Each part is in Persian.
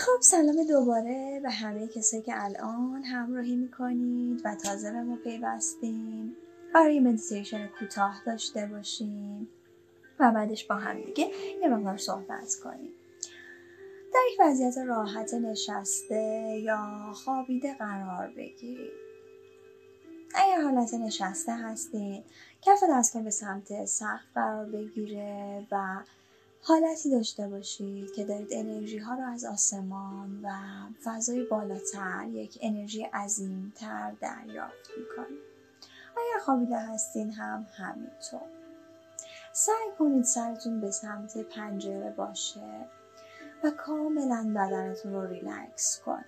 خب سلام دوباره به همه کسایی که الان همراهی می‌کنید و تازه به ما پیوستیم برای مدیتیشن کوتاه داشته باشیم و بعدش با هم دیگه یه مقدار صحبت کنیم. در یک وضعیت راحت نشسته یا خوابیده قرار بگیرید. اگر حالت نشسته هستید کف دستان به سمت سقف قرار بگیره و حالتی داشته باشید که دارید انرژی ها رو از آسمان و فضای بالاتر یک انرژی عظیمتر دریافت می‌کنید. اگر خوابیده هستین هم همینطور. سعی کنید سرتون به سمت پنجره باشه و کاملا بدنتون رو ریلکس کن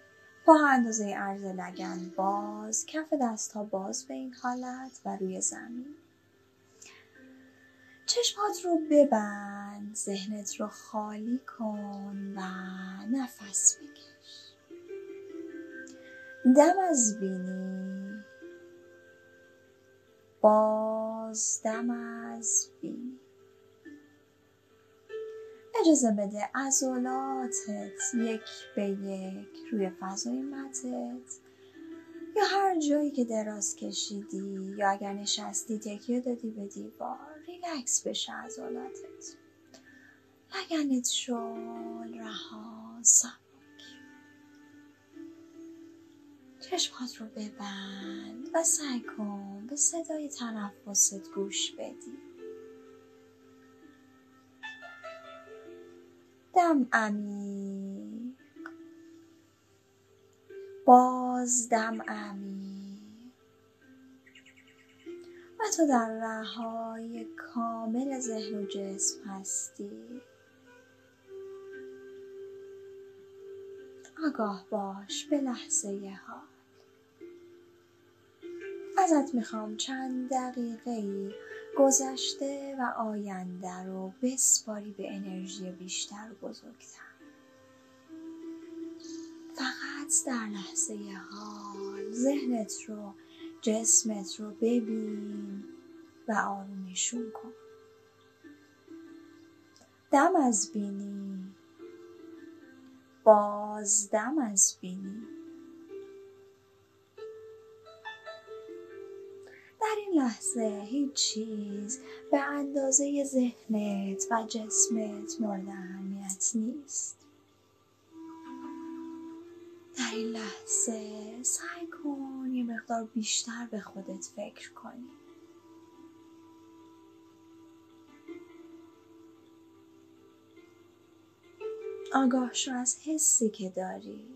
پاها اندازه عرض لگن باز کف دست ها باز به این حالت و روی زمین. چشمات رو ببند ذهنت رو خالی کن و نفس بکش. دم از بینی. باز دم از بینی. اجازه بده عضلاتت یک به یک روی فضای متت یا هر جایی که دراز کشیدی یا اگر نشستی تکیه دادی به دیوار. ریلکس بشه عضلاتت لگنت شل رها سبک. چشمات رو ببند و سعی کن به صدای تنفست گوش بدی. دم عمیق. باز دم عمیق. و تو در رهای کامل ذهن و جسم هستی. آگاه باش به لحظه حال. ازت می‌خوام چند دقیقه گذشته و آینده رو بسپاری به انرژی بیشتر و بزرگتر. فقط در لحظه حال ذهنت رو جسمت رو ببین و آرومشون کن. دم از بینی. باز دم از بینی. در این لحظه هیچ چیز به اندازه ذهنت و جسمت مورد اهمیت نیست. در این لحظه سعی کن یه مقدار بیشتر به خودت فکر کنی. آگاه شو از حسی که داری.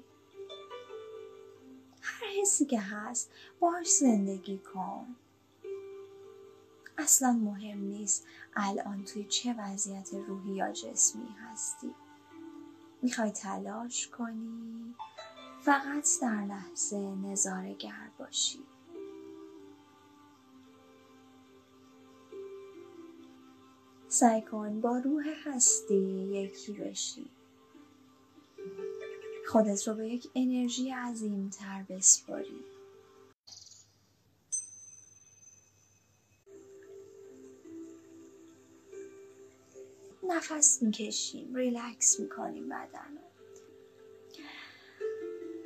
هر حسی که هست باش زندگی کن. اصلا مهم نیست الان توی چه وضعیت روحی یا جسمی هستی. می‌خوای تلاش کنی؟ فقط در لحظه نظاره گر باشی. سعی کن با روح هستی یکی بشی. خودت رو به یک انرژی عظیمتر بسپاری. نفس می‌کشیم ریلکس می‌کنیم بدن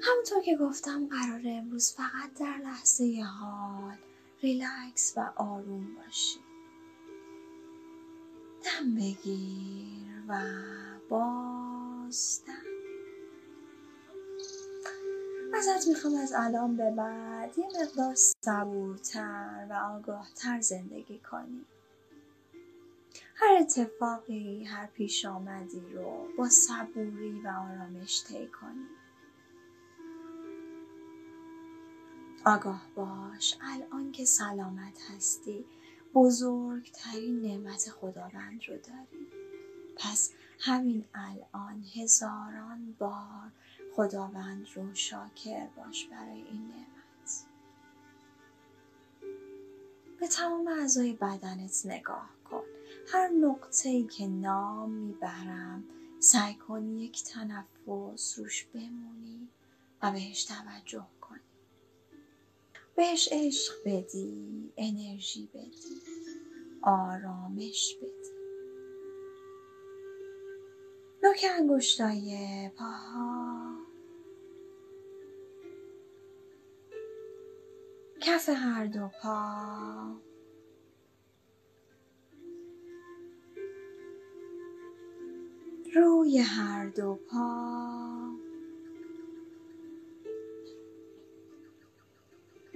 همونطور که گفتم قراره امروز فقط در لحظه حال ریلکس و آروم باشی. دم بگیر و باز دم. ازت می‌خوام از الان به بعد یه مقدار صبورتر و آگاهتر زندگی کنی. هر اتفاقی هر پیش آمدی رو با صبوری و آرامش طی کنی. آگاه باش الان که سلامت هستی بزرگترین نعمت خداوند رو داری. پس همین الان هزاران بار خداوند رو شاکر باش برای این نعمت. به تمام اعضای بدنت نگاه کن. هر نقطه ای که نام می‌برم سعی کن یک تنفس روش بمونی و بهش توجه بهش عشق بدی انرژی بدی آرامش بدی. نوک انگشتای پاها. کف هر دو پا. روی هر دو پا.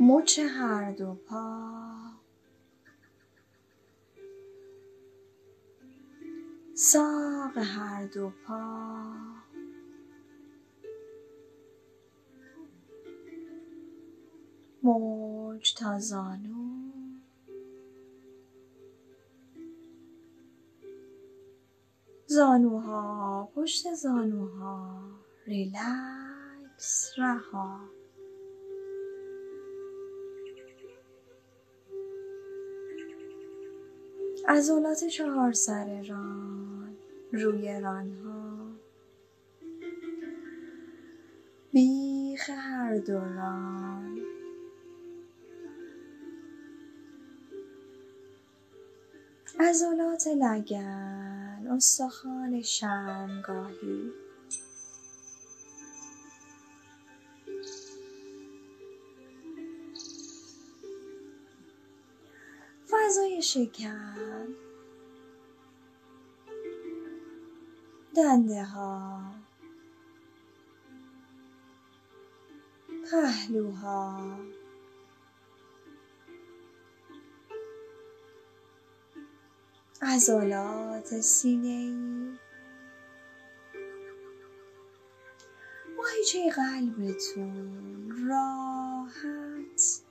مچ هر دو پا. ساق هر دو پا. موج تا زانو. زانوها پشت زانوها ریلکس رها. عضلات چهار سر ران روی رانها. بیخ هر دو ران. عضلات لگن استخوان شرمگاهی شکم دنده ها پهلوها عضلات سینه ای ماهیچه قلبتون راحت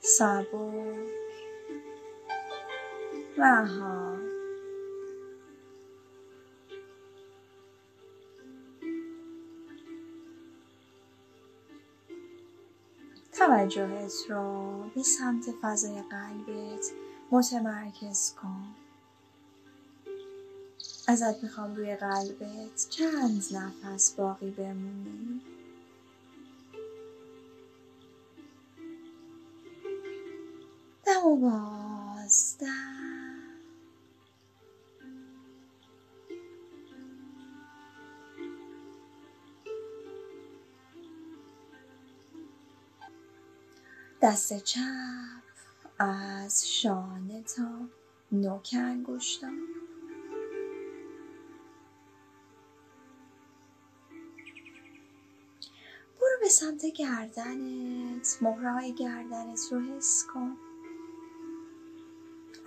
سبک رها توجهت رو به سمت فضای قلبت متمرکز کن. ازت می‌خوام روی قلبت چند نفس باقی بمونی؟ دم و دست چپ از شانه تا نوک انگشتان. برو به سمت گردنت مهره های گردنت رو حس کن.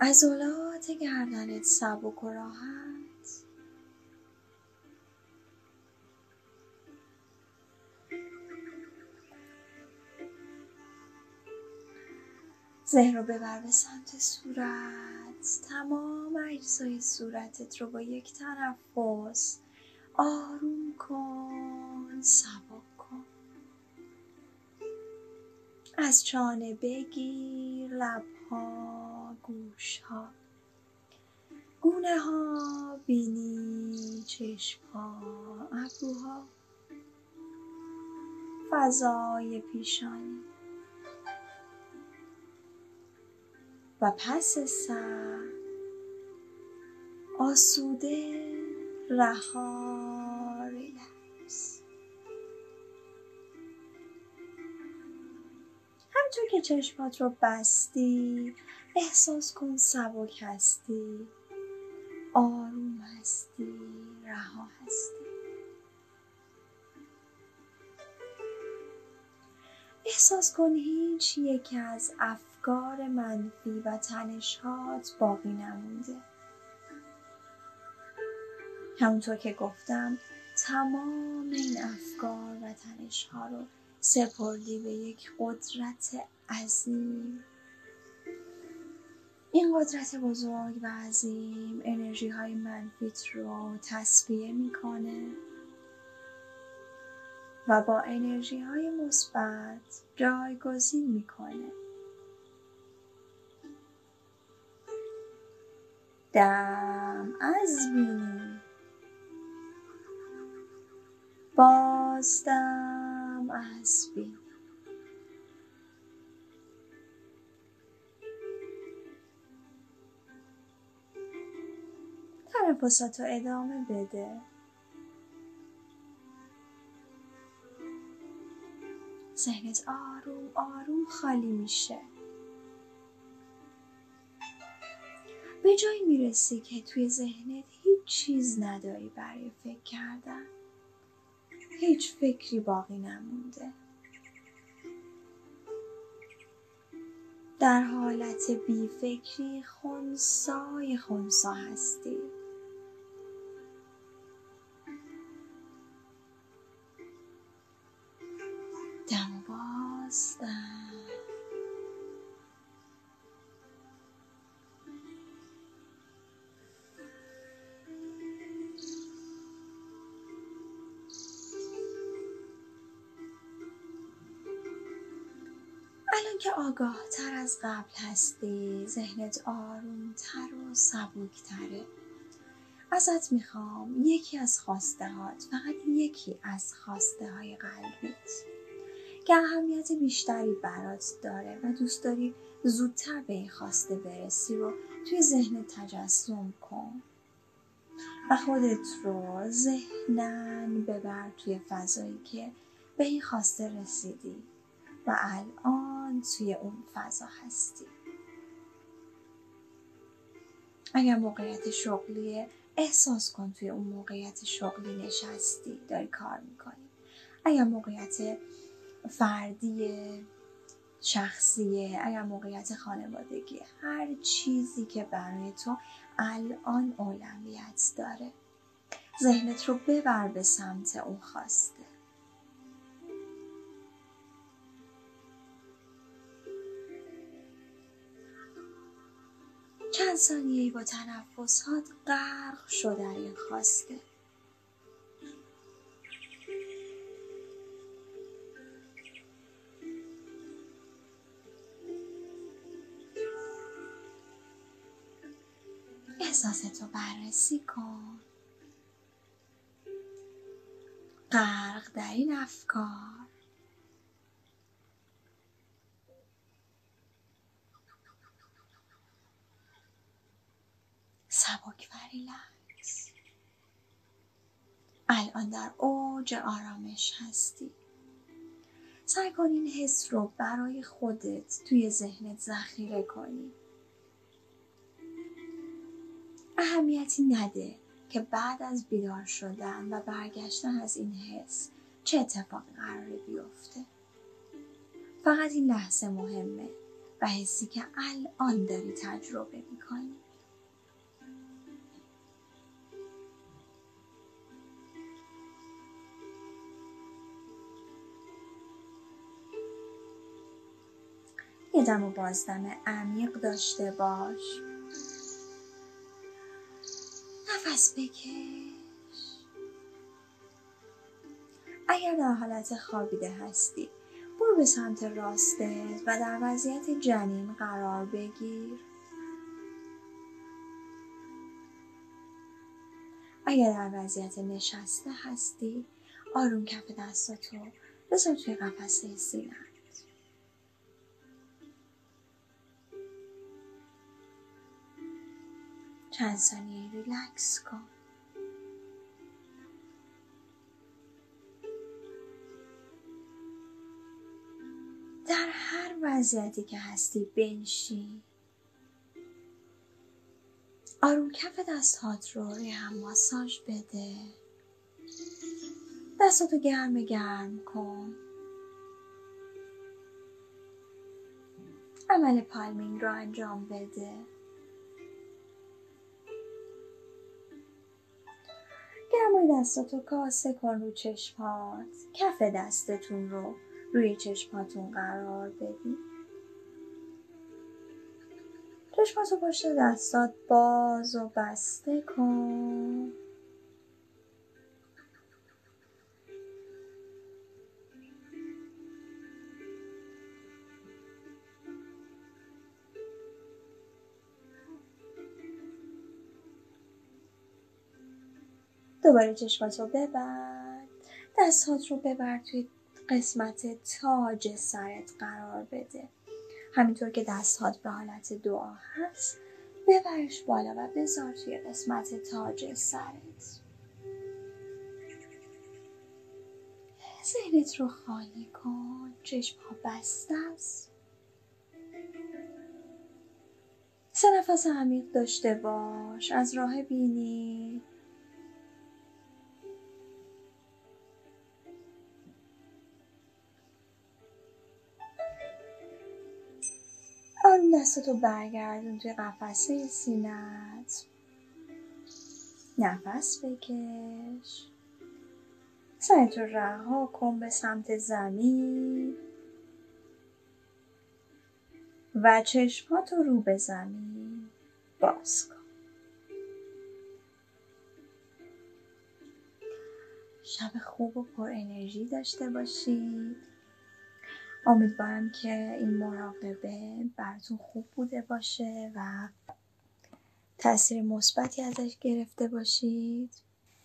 عضلات گردنت سبک و راحت. ذهن رو ببر به سمت صورت. تمام اجزای صورتت رو با یک تنفس آروم کن سبک کن. از چانه بگیر لبها گوشها. گونه ها بینی چشم ها ابروها. فضای پیشانی. و پس سر آسوده رها ریلکس همینطور که چشمات رو بستی احساس کن سبک هستی آروم هستی رها هستی. احساس کن هیچ یک از افکار منفی و تنشهات باقی نمونده. همونطور که گفتم تمام این افکار و تنش ها رو سپردی به یک قدرت عظیم. این قدرت بزرگ و عظیم انرژی های منفیت رو تصفیه می‌کنه و با انرژی های مثبت جایگزین می‌کنه. دم از بینی بازدم از بینی تنفسات رو ادامه بده. ذهنت آروم آروم خالی میشه. به جایی می‌رسی که توی ذهنت هیچ چیز نداری برای فکر کردن. هیچ فکری باقی نمونده. در حالت بیفکری خونسای خونسا هستی. دم الان که آگاه تر از قبل هستی ذهنت آرومتر و سبکتره. ازت می‌خوام یکی از خواسته هات فقط یکی از خواسته های قلبیت. که اهمیت بیشتری برات داره و دوست داری زودتر به این خواسته برسی رو توی ذهن تجسم کن. و خودت رو ذهنن ببر توی فضایی که به این خواسته رسیدی. و الان توی اون فضا هستی. اگر موقعیت شغلی احساس کن توی اون موقعیت شغلی نشستی داری کار می‌کنی. اگر موقعیت فردی شخصیه اگر موقعیت خانوادگی هر چیزی که برای تو الان اولویت داره ذهنت رو ببر به سمت اون خواسته. چند ثانیه با تنفسات غرق شو در این خواسته احساستو بررسی کن. غرق در این افکار سبک و ریلکس الان در اوج آرامش هستی. سعی کن این حس رو برای خودت توی ذهنت ذخیره کنی. اهمیتی نده که بعد از بیدار شدن و برگشتن از این حس چه اتفاقی قراره بیفته. فقط این لحظه مهمه و حسی که الان داری تجربه می‌کنی. یه دم و بازدم عمیق داشته باش. نفس بکش. اگر در حالت خوابیده هستی برو به سمت راستت و در وضعیت جنین قرار بگیر. اگر در وضعیت نشسته هستی آروم کف دستاتو بذار توی قفسه سینه چند ثانیه ریلکس کن. در هر وضعیتی که هستی بنشین. آروم کف دستهات رو روی هم ماساژ بده. دستاتو گرم گرم کن. عمل پالمینگ رو انجام بده. گرمای دستاتو کاسه کن رو چشمات. کف دستتون رو روی چشماتون قرار بدید. چشماتو پشت دستات باز و بسته کن. دوباره چشمات رو ببند. دستهات رو ببر توی قسمت تاج سرت قرار بده. همینطور که دستهات به حالت دعا هست ببرش بالا و بذار توی قسمت تاج سرت. ذهنت رو خالی کن. چشم ها بسته است. سه نفس عمیق داشته باش. از راه بینی. دستتو برگردون توی قفسه سینت نفس بکش. سرتو رها کن به سمت زمین. و چشماتو رو به زمین. باز کن. شب خوب و پر انرژی داشته باشید امیدوارم که این مراقبه براتون خوب بوده باشه و تاثیر مثبتی ازش گرفته باشید.